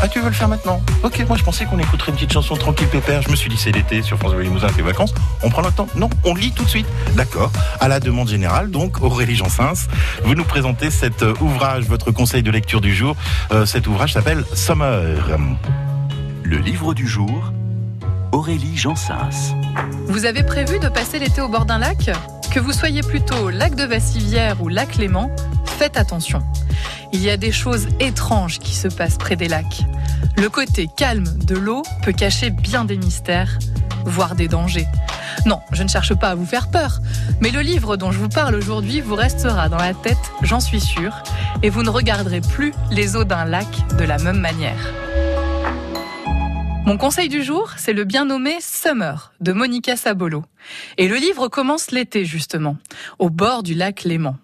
Ah, tu veux le faire maintenant Ok, moi je pensais qu'on écouterait une petite chanson tranquille pépère. Je me suis dit c'est l'été sur France Bleu Limousin, tes vacances. On prend le temps Non, on lit tout de suite. D'accord. À la demande générale, donc Aurélie Jansens, vous nous présentez cet euh, ouvrage, votre conseil de lecture du jour. Euh, cet ouvrage s'appelle Summer. Le livre du jour, Aurélie Jansens. Vous avez prévu de passer l'été au bord d'un lac? Que vous soyez plutôt lac de Vassivière ou lac Léman, faites attention. Il y a des choses étranges qui se passent près des lacs. Le côté calme de l'eau peut cacher bien des mystères, voire des dangers. Non, je ne cherche pas à vous faire peur, mais le livre dont je vous parle aujourd'hui vous restera dans la tête, j'en suis sûre, et vous ne regarderez plus les eaux d'un lac de la même manière. Mon conseil du jour, c'est le bien nommé Summer de Monica Sabolo. Et le livre commence l'été justement, au bord du lac Léman.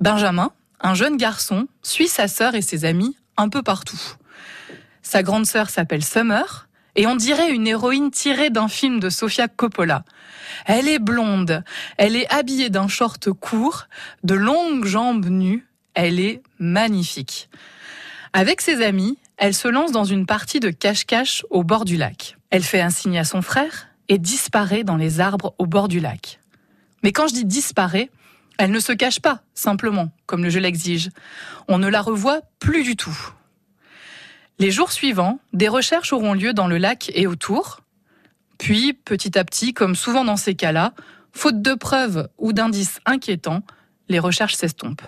Benjamin, un jeune garçon, suit sa sœur et ses amis un peu partout. Sa grande sœur s'appelle Summer et on dirait une héroïne tirée d'un film de Sofia Coppola. Elle est blonde, elle est habillée d'un short court, de longues jambes nues, elle est magnifique. Avec ses amis, elle se lance dans une partie de cache-cache au bord du lac. Elle fait un signe à son frère et disparaît dans les arbres au bord du lac. Mais quand je dis disparaît, elle ne se cache pas, simplement, comme le jeu l'exige. On ne la revoit plus du tout. Les jours suivants, des recherches auront lieu dans le lac et autour. Puis, petit à petit, comme souvent dans ces cas-là, faute de preuves ou d'indices inquiétants, les recherches s'estompent.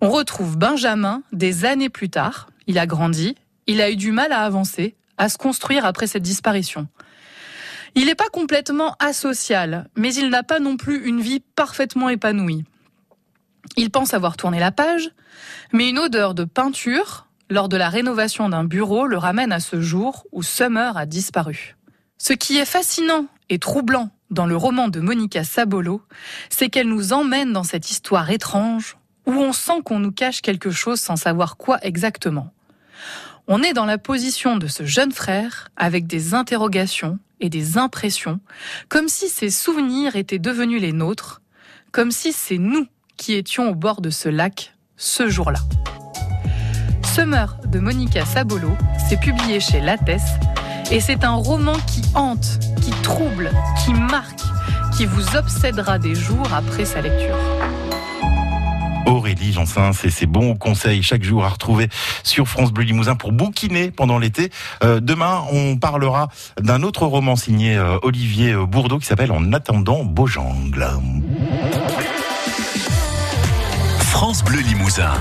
On retrouve Benjamin des années plus tard, il a grandi, il a eu du mal à avancer, à se construire après cette disparition. Il n'est pas complètement asocial, mais il n'a pas non plus une vie parfaitement épanouie. Il pense avoir tourné la page, mais une odeur de peinture, lors de la rénovation d'un bureau, le ramène à ce jour où Summer a disparu. Ce qui est fascinant et troublant dans le roman de Monica Sabolo, c'est qu'elle nous emmène dans cette histoire étrange où on sent qu'on nous cache quelque chose sans savoir quoi exactement. On est dans la position de ce jeune frère avec des interrogations et des impressions, comme si ses souvenirs étaient devenus les nôtres, comme si c'est nous qui étions au bord de ce lac ce jour-là. Summer de Monica Sabolo, s'est publié chez Lattès et c'est un roman qui hante, qui trouble, qui marque, qui vous obsédera des jours après sa lecture. Aurélie Jansens et ses bons conseils chaque jour à retrouver sur France Bleu Limousin pour bouquiner pendant l'été. Euh, demain, on parlera d'un autre roman signé euh, Olivier Bourdeau qui s'appelle En attendant Beaujangle. France Bleu Limousin.